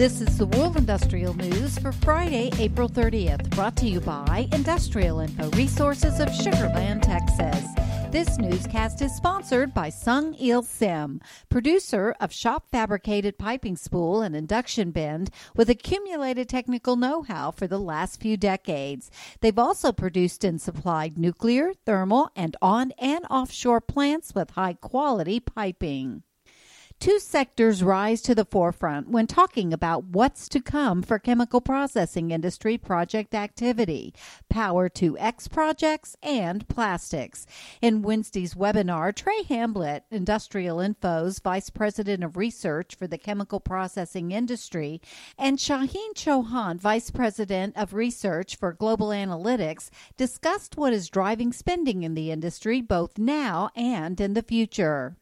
This is the World Industrial News for Friday, April 30th, brought to you by Industrial Info Resources of Sugar Land, Texas. This newscast is sponsored by Sungil SIM, producer of shop fabricated piping spool and induction bend with accumulated technical know how for the last few decades. They've also produced and supplied nuclear, thermal, and on and offshore plants with high quality piping. Two sectors rise to the forefront when talking about what's to come for chemical processing industry project activity Power to X projects and plastics. In Wednesday's webinar, Trey Hamblett, Industrial Info's Vice President of Research for the chemical processing industry, and Shaheen Chohan, Vice President of Research for Global Analytics, discussed what is driving spending in the industry both now and in the future.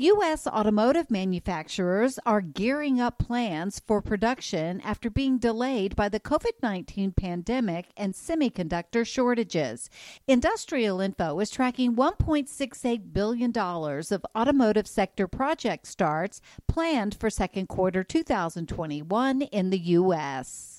U.S. automotive manufacturers are gearing up plans for production after being delayed by the COVID 19 pandemic and semiconductor shortages. Industrial Info is tracking $1.68 billion of automotive sector project starts planned for second quarter 2021 in the U.S.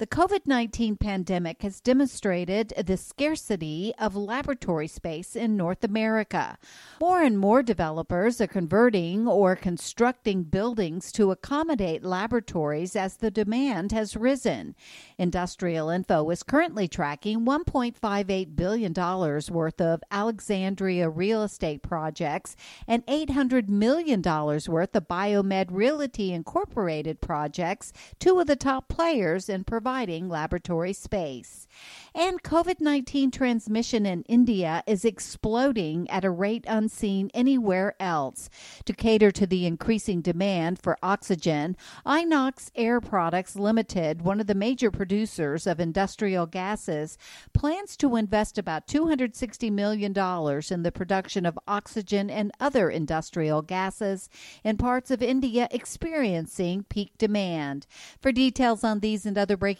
The COVID 19 pandemic has demonstrated the scarcity of laboratory space in North America. More and more developers are converting or constructing buildings to accommodate laboratories as the demand has risen. Industrial Info is currently tracking $1.58 billion worth of Alexandria real estate projects and $800 million worth of Biomed Realty Incorporated projects, two of the top players in providing providing laboratory space. And COVID 19 transmission in India is exploding at a rate unseen anywhere else. To cater to the increasing demand for oxygen, Inox Air Products Limited, one of the major producers of industrial gases, plans to invest about $260 million in the production of oxygen and other industrial gases in parts of India experiencing peak demand. For details on these and other breaking